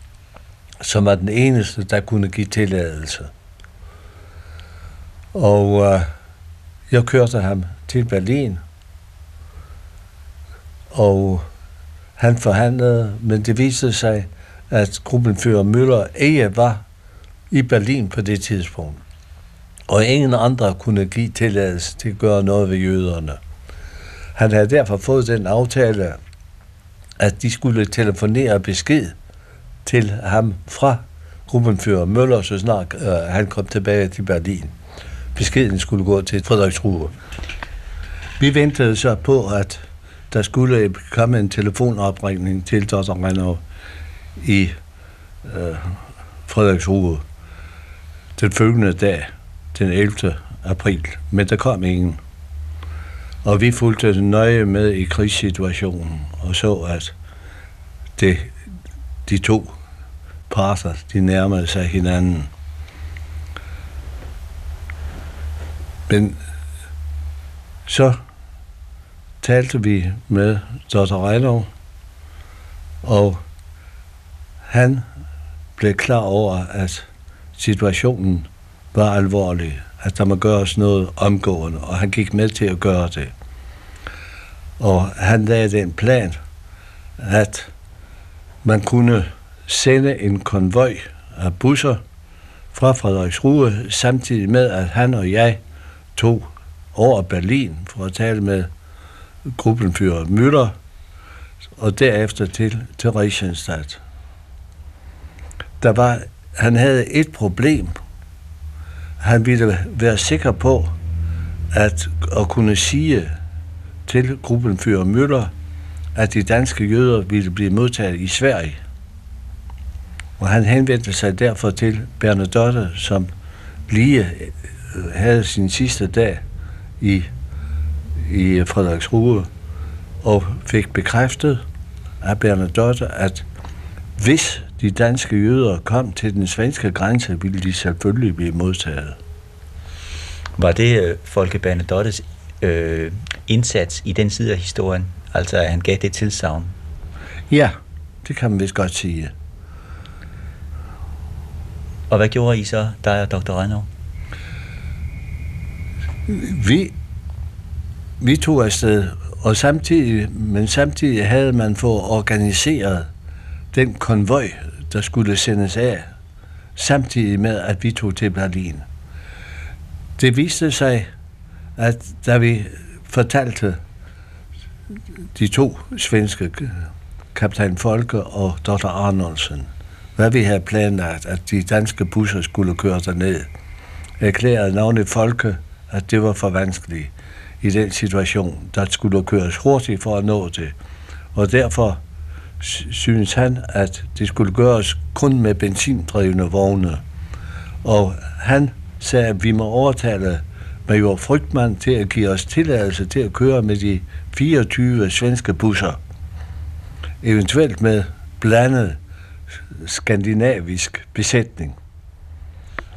som var den eneste, der kunne give tilladelse. Og øh, jeg kørte ham til Berlin, og han forhandlede, men det viste sig, at gruppen Fyre Møller ikke var i Berlin på det tidspunkt. Og ingen andre kunne give tilladelse til at gøre noget ved jøderne. Han havde derfor fået den aftale, at de skulle telefonere besked til ham fra gruppenfører Møller, så snart øh, han kom tilbage til Berlin. Beskeden skulle gå til Frederiksruhe. Vi ventede så på, at der skulle komme en telefonopringning til Dr. Renner i øh, Frederiksruhe den følgende dag, den 11. april. Men der kom ingen. Og vi fulgte nøje med i krigssituationen og så, at det, de to parter, de nærmede sig hinanden. Men så talte vi med Dr. Reinov, og han blev klar over, at situationen var alvorlig, at der må gøres noget omgående, og han gik med til at gøre det. Og han lagde en plan, at man kunne sende en konvoj af busser fra Frederiksruhe, samtidig med, at han og jeg tog over Berlin for at tale med gruppenfører Müller, og derefter til Theresienstadt. Der var, han havde et problem. Han ville være sikker på, at, at kunne sige til gruppenfører Müller, at de danske jøder ville blive modtaget i Sverige. Og han henvendte sig derfor til Bernadotte, som lige øh, havde sin sidste dag i, i Frederiksrue, og fik bekræftet af Bernadotte, at hvis de danske jøder kom til den svenske grænse, ville de selvfølgelig blive modtaget. Var det øh, Folke Bernadottes øh, indsats i den side af historien, altså at han gav det tilsavn? Ja, det kan man vist godt sige. Og hvad gjorde I så, dig og Dr. Reinov? Vi, vi tog afsted, og samtidig, men samtidig havde man fået organiseret den konvoj, der skulle sendes af, samtidig med, at vi tog til Berlin. Det viste sig, at da vi fortalte de to svenske, kaptajn Folke og Dr. Arnoldsen, hvad vi havde planlagt, at de danske busser skulle køre derned, erklærede navnet Folke, at det var for vanskeligt i den situation. Der skulle køres hurtigt for at nå det. Og derfor synes han, at det skulle gøres kun med benzindrevne vogne. Og han sagde, at vi må overtale major Frygtmann til at give os tilladelse til at køre med de 24 svenske busser. Eventuelt med blandet skandinavisk besætning.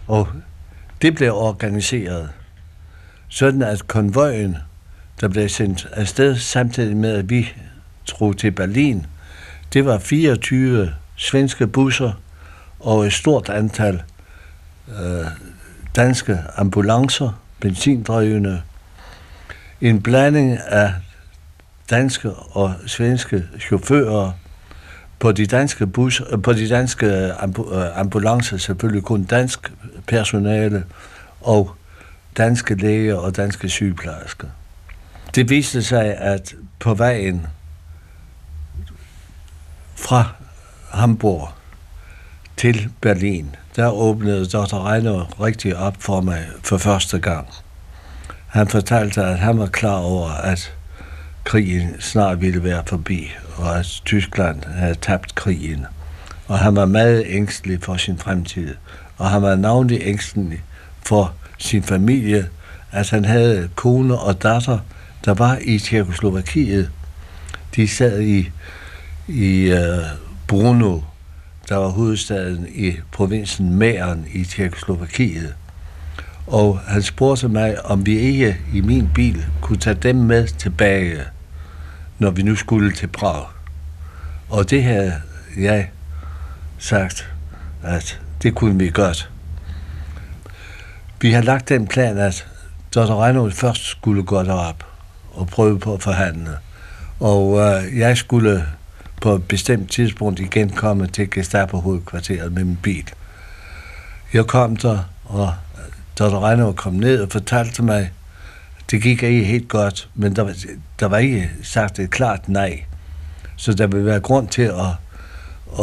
Og det blev organiseret, sådan at konvojen, der blev sendt afsted samtidig med, at vi drog til Berlin, det var 24 svenske busser og et stort antal øh, danske ambulancer, benzindrevne, en blanding af danske og svenske chauffører, på de danske bus, øh, på de danske øh, ambulancer selvfølgelig kun dansk personale og danske læger og danske sygeplejersker. Det viste sig, at på vejen fra Hamburg til Berlin, der åbnede Dr. Reiner rigtig op for mig for første gang. Han fortalte, at han var klar over, at krigen snart ville være forbi, og at Tyskland havde tabt krigen. Og han var meget ængstelig for sin fremtid, og han var navnlig ængstelig for sin familie, at han havde kone og datter, der var i Tjekoslovakiet. De sad i, i øh, Bruno, der var hovedstaden i provinsen Mæren i Tjekoslovakiet. Og han spurgte mig, om vi ikke i min bil kunne tage dem med tilbage når vi nu skulle til Prag. Og det havde jeg sagt, at det kunne vi godt. Vi har lagt den plan, at Dr. Reynolds først skulle gå derop og prøve på at forhandle. Og øh, jeg skulle på et bestemt tidspunkt igen komme til Gestapo-hovedkvarteret med min bil. Jeg kom der, og Dr. Reynolds kom ned og fortalte mig, det gik ikke helt godt, men der, der var ikke sagt et klart nej. Så der ville være grund til at,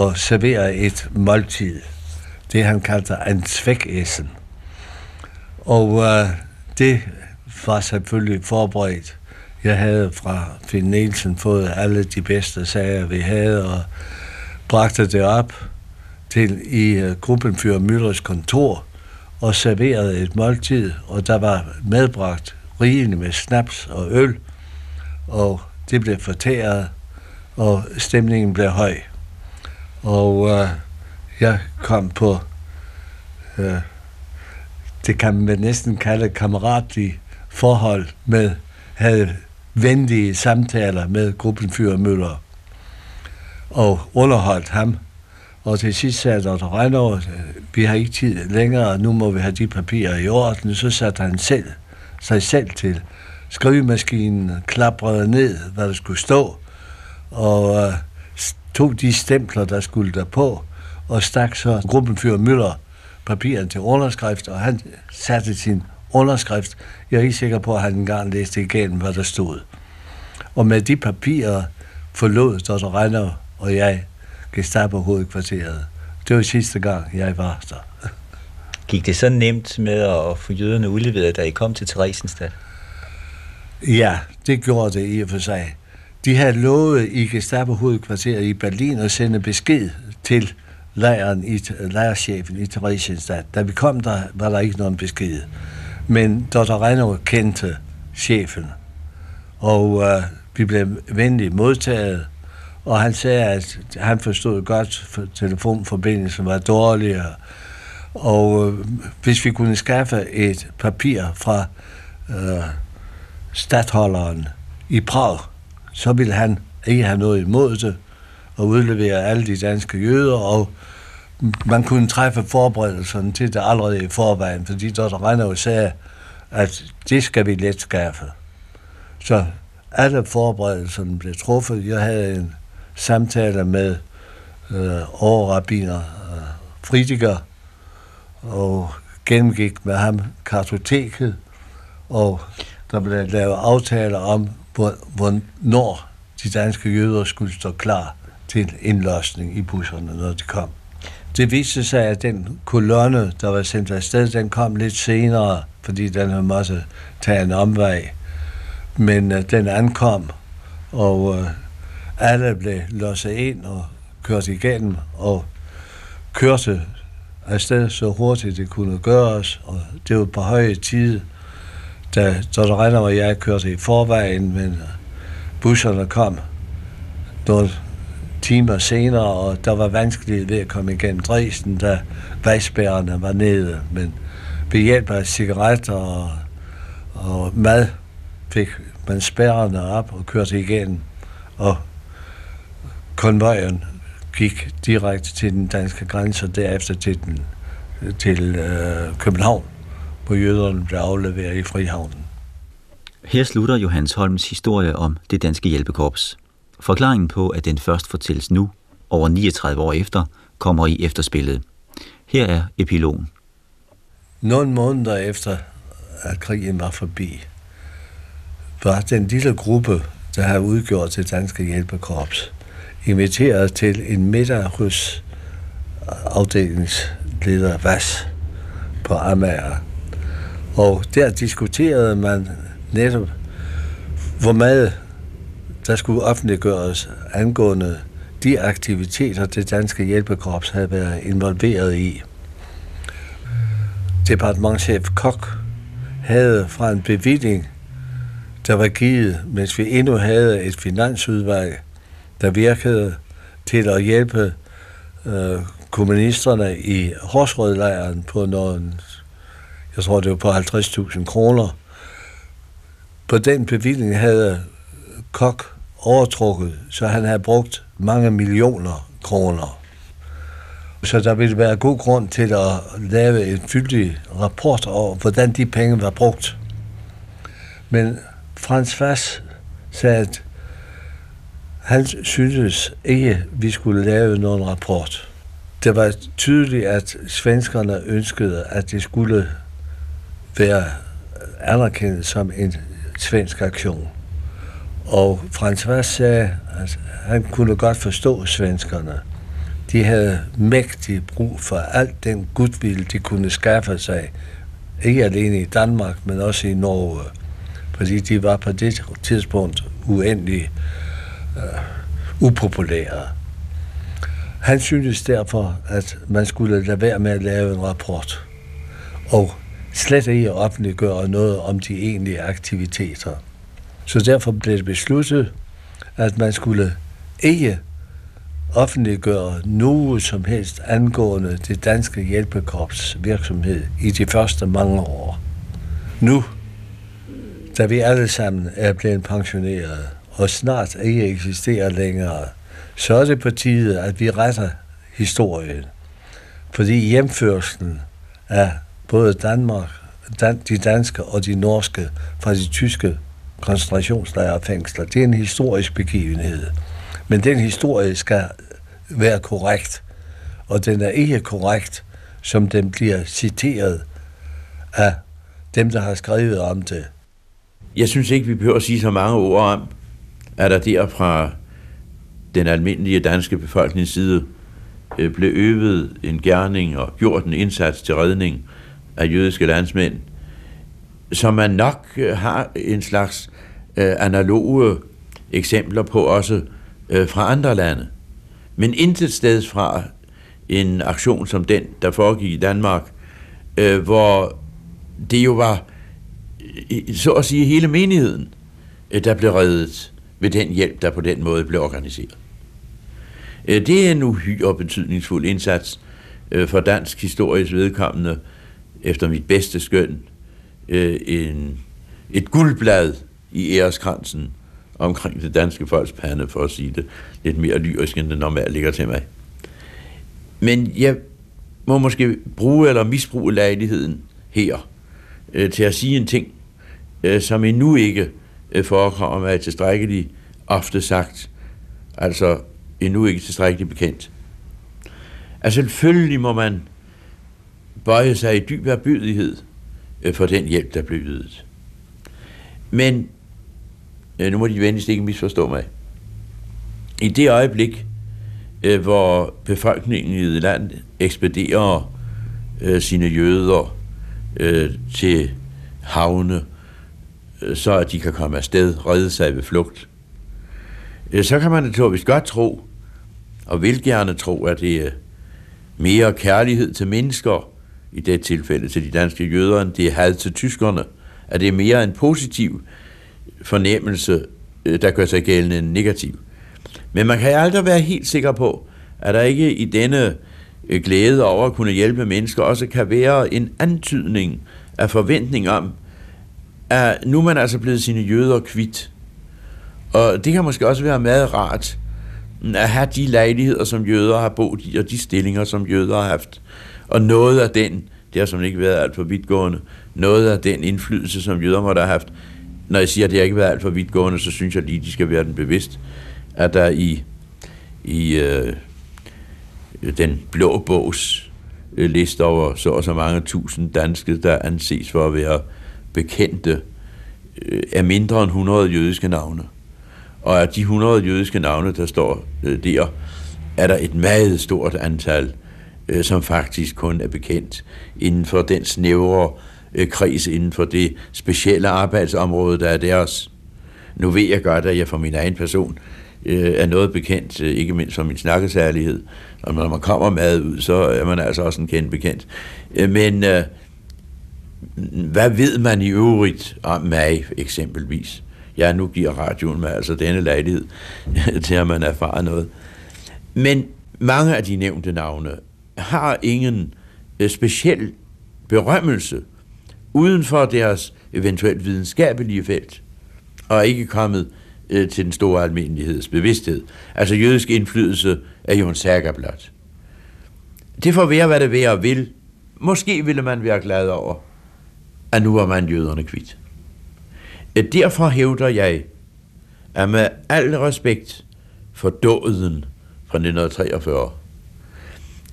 at servere et måltid. Det han kaldte en svækæsen. Og øh, det var selvfølgelig forberedt. Jeg havde fra Finn Nielsen fået alle de bedste sager, vi havde, og bragte det op til i øh, uh, gruppen for Møllers kontor og serverede et måltid, og der var medbragt rigeligt med snaps og øl, og det blev fortæret, og stemningen blev høj. Og øh, jeg kom på øh, det kan man næsten kalde kammeratlige forhold med, havde venlige samtaler med gruppenfyrer Møller og underholdt ham. Og til sidst sagde Dr. Reinov, vi har ikke tid længere, nu må vi have de papirer i orden. Så satte han selv, sig selv til skrivemaskinen, klaprede ned, hvad der skulle stå, og uh, tog de stempler, der skulle der på, og stak så gruppenfyrer Møller papiren til underskrift, og han satte sin underskrift. Jeg er ikke sikker på, at han engang læste igennem, hvad der stod. Og med de papirer forlod Dr. Reiner og jeg Gestapo-hovedkvarteret. Det var sidste gang, jeg var der. Gik det så nemt med at få jøderne udleveret, da I kom til Theresienstadt? Ja, det gjorde det i og for sig. De havde lovet i Gestapo-hovedkvarteret i Berlin at sende besked til lejren i, lejrchefen i Theresienstadt. Da vi kom der, var der ikke nogen besked. Men Dr. Renner kendte chefen, og øh, vi blev venligt modtaget, og han sagde, at han forstod godt, at telefonforbindelsen var dårligere, og øh, hvis vi kunne skaffe et papir fra øh, stadholderen i Prag, så ville han ikke have noget imod det, og udlevere alle de danske jøder, og man kunne træffe forberedelserne til det allerede i forvejen, fordi Dr. Reiner sagde, at det skal vi let skaffe. Så alle forberedelserne blev truffet. Jeg havde en samtale med øh, overrabiner øh, Fridiger, og gennemgik med ham kartoteket, og der blev lavet aftaler om, hvor, hvornår de danske jøder skulle stå klar til indløsning i busserne, når de kom. Det viste sig, at den kolonne, der var sendt afsted, den kom lidt senere, fordi den havde måttet tage en omvej. Men uh, den ankom, og uh, alle blev låst ind og kørt igennem, og kørte afsted så hurtigt det kunne gøres, og det var på høje tid, da Dr. Renner og jeg kørte i forvejen, men øh, busserne kom noget timer senere, og der var vanskeligt ved at komme igennem Dresden, da vejspærrene var nede. Men ved hjælp af cigaretter og, og mad fik man spærrene op og kørte igen, og konvojen gik direkte til den danske grænse, og derefter til, den, til øh, København, hvor jøderne blev afleveret i Frihavnen. Her slutter Johannes Holms historie om det danske hjælpekorps. Forklaringen på, at den først fortælles nu, over 39 år efter, kommer i efterspillet. Her er epilogen. Nogle måneder efter, at krigen var forbi, var den lille gruppe, der havde udgjort det danske hjælpekorps, inviteret til en middag hos afdelingsleder Vas på Amager. Og der diskuterede man netop, hvor meget der skulle offentliggøres angående de aktiviteter, det danske hjælpekorps havde været involveret i. Departementchef Kok havde fra en bevilling, der var givet, mens vi endnu havde et finansudvalg, der virkede til at hjælpe øh, kommunisterne i Horsrødlejren på nogen, jeg tror det var på 50.000 kroner. På den bevilling havde Kok overtrukket, så han havde brugt mange millioner kroner. Så der ville være god grund til at lave en fyldig rapport over, hvordan de penge var brugt. Men Frans Fass sagde, at han syntes ikke, at vi skulle lave nogen rapport. Det var tydeligt, at svenskerne ønskede, at det skulle være anerkendt som en svensk aktion. Og Frans Vass sagde, at han kunne godt forstå svenskerne. De havde mægtig brug for alt den gudvilde, de kunne skaffe sig. Ikke alene i Danmark, men også i Norge. Fordi de var på det tidspunkt uendelig øh, upopulære. Han syntes derfor, at man skulle lade være med at lave en rapport. Og slet ikke offentliggøre noget om de egentlige aktiviteter. Så derfor blev det besluttet, at man skulle ikke offentliggøre noget som helst angående det danske hjælpekorps virksomhed i de første mange år. Nu, da vi alle sammen er blevet pensioneret og snart ikke eksisterer længere, så er det på tide, at vi retter historien. Fordi hjemførselen af både Danmark, de danske og de norske fra de tyske koncentrationslejrfængsler, det er en historisk begivenhed. Men den historie skal være korrekt, og den er ikke korrekt, som den bliver citeret af dem, der har skrevet om det. Jeg synes ikke, vi behøver at sige så mange ord om, at der der fra den almindelige danske befolknings side øh, blev øvet en gerning og gjort en indsats til redning af jødiske landsmænd, som man nok øh, har en slags øh, analoge eksempler på også øh, fra andre lande. Men intet sted fra en aktion som den, der foregik i Danmark, øh, hvor det jo var, øh, så at sige, hele menigheden, øh, der blev reddet ved den hjælp, der på den måde blev organiseret. Øh, det er en uhyre betydningsfuld indsats øh, for dansk historisk vedkommende, efter mit bedste skøn, øh, en, et guldblad i æreskransen omkring det danske folks pande, for at sige det lidt mere lyrisk, end det normalt ligger til mig. Men jeg må måske bruge eller misbruge lejligheden her øh, til at sige en ting, øh, som endnu ikke øh, forekommer mig tilstrækkeligt ofte sagt, altså endnu ikke tilstrækkeligt bekendt. Altså selvfølgelig må man bøje sig i dyb erbydighed Øh, for den hjælp, der blev ydet. Men øh, nu må de venligst ikke misforstå mig. I det øjeblik, øh, hvor befolkningen i et land ekspederer sine jøder til havne, så at de kan komme afsted, redde sig ved flugt, så kan man naturligvis godt tro, og vil gerne tro, at det er mere kærlighed til mennesker, i det tilfælde til de danske jøder, end det er had til tyskerne, at det er mere en positiv fornemmelse, øh, der gør sig gældende end negativ. Men man kan aldrig være helt sikker på, at der ikke i denne øh, glæde over at kunne hjælpe mennesker også kan være en antydning af forventning om, at nu er man altså blevet sine jøder kvidt. Og det kan måske også være meget rart, at have de lejligheder, som jøder har boet i, og de stillinger, som jøder har haft. Og noget af den, det har som ikke været alt for vidtgående, noget af den indflydelse, som jøder måtte have haft, når jeg siger, at det har ikke været alt for vidtgående, så synes jeg lige, de skal være den bevidst, at der i, i øh, den blå bogs øh, liste over så og så mange tusind danske, der anses for at være bekendte, øh, er mindre end 100 jødiske navne. Og af de 100 jødiske navne, der står øh, der, er der et meget stort antal, øh, som faktisk kun er bekendt inden for den snævre øh, kreds, inden for det specielle arbejdsområde, der er deres. Nu ved jeg godt, at jeg for min egen person øh, er noget bekendt, øh, ikke mindst for min snakkesærlighed. Og når man kommer med ud, så er man altså også en kendt bekendt. Øh, men øh, hvad ved man i øvrigt om mig, eksempelvis? Ja, nu giver radioen mig altså denne lejlighed til, at man erfarer noget. Men mange af de nævnte navne har ingen øh, speciel berømmelse uden for deres eventuelt videnskabelige felt, og er ikke kommet øh, til den store almindeligheds bevidsthed. Altså jødisk indflydelse er jo en saga blot. Det får være, hvad det være vil. Måske ville man være glad over, at nu var man jøderne kvidt. Øh, derfor hævder jeg, at med al respekt for dåden fra 1943,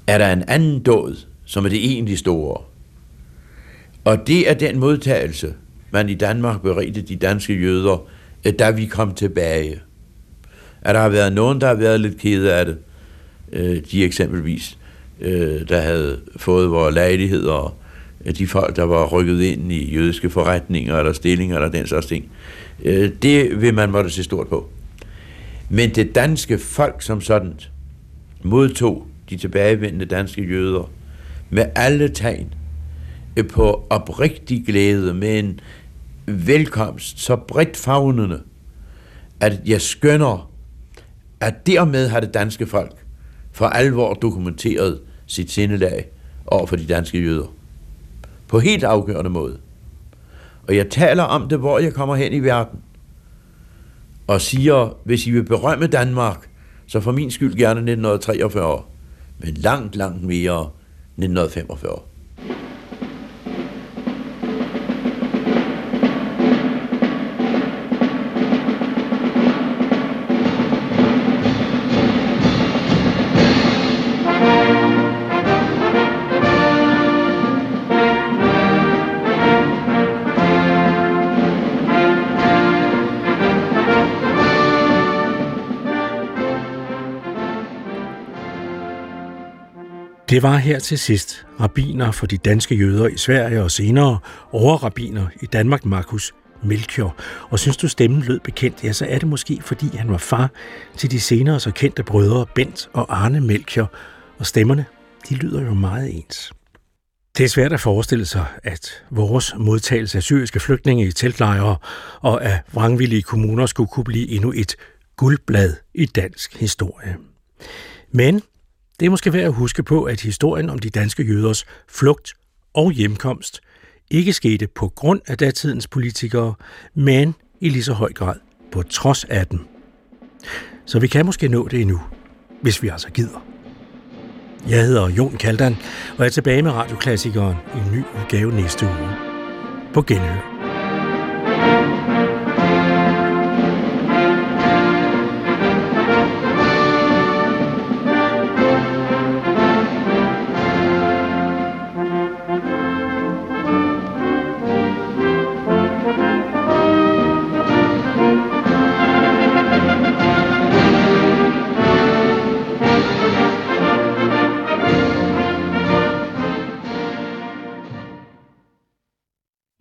er der en anden dåd, som er det egentlig store. Og det er den modtagelse, man i Danmark beredte de danske jøder, da vi kom tilbage. At der har været nogen, der har været lidt kede af det. Øh, de eksempelvis, øh, der havde fået vores lejligheder, øh, de folk, der var rykket ind i jødiske forretninger eller stillinger eller den slags ting. Det vil man måtte se stort på. Men det danske folk som sådan modtog de tilbagevendende danske jøder med alle tegn på oprigtig glæde, med en velkomst så bredt fagnende, at jeg skønner, at dermed har det danske folk for alvor dokumenteret sit sindelag over for de danske jøder. På helt afgørende måde. Og jeg taler om det, hvor jeg kommer hen i verden. Og siger, hvis I vil berømme Danmark, så for min skyld gerne 1943. Men langt, langt mere 1945. Det var her til sidst rabiner for de danske jøder i Sverige og senere overrabiner i Danmark, Markus Melchior. Og synes du stemmen lød bekendt, ja, så er det måske, fordi han var far til de senere så kendte brødre Bent og Arne Melchior. Og stemmerne, de lyder jo meget ens. Det er svært at forestille sig, at vores modtagelse af syriske flygtninge i teltlejre og af vrangvillige kommuner skulle kunne blive endnu et guldblad i dansk historie. Men det er måske værd at huske på, at historien om de danske jøders flugt og hjemkomst ikke skete på grund af datidens politikere, men i lige så høj grad på trods af dem. Så vi kan måske nå det endnu, hvis vi altså gider. Jeg hedder Jon Kaldan, og er tilbage med radioklassikeren i en ny udgave næste uge. På genhør.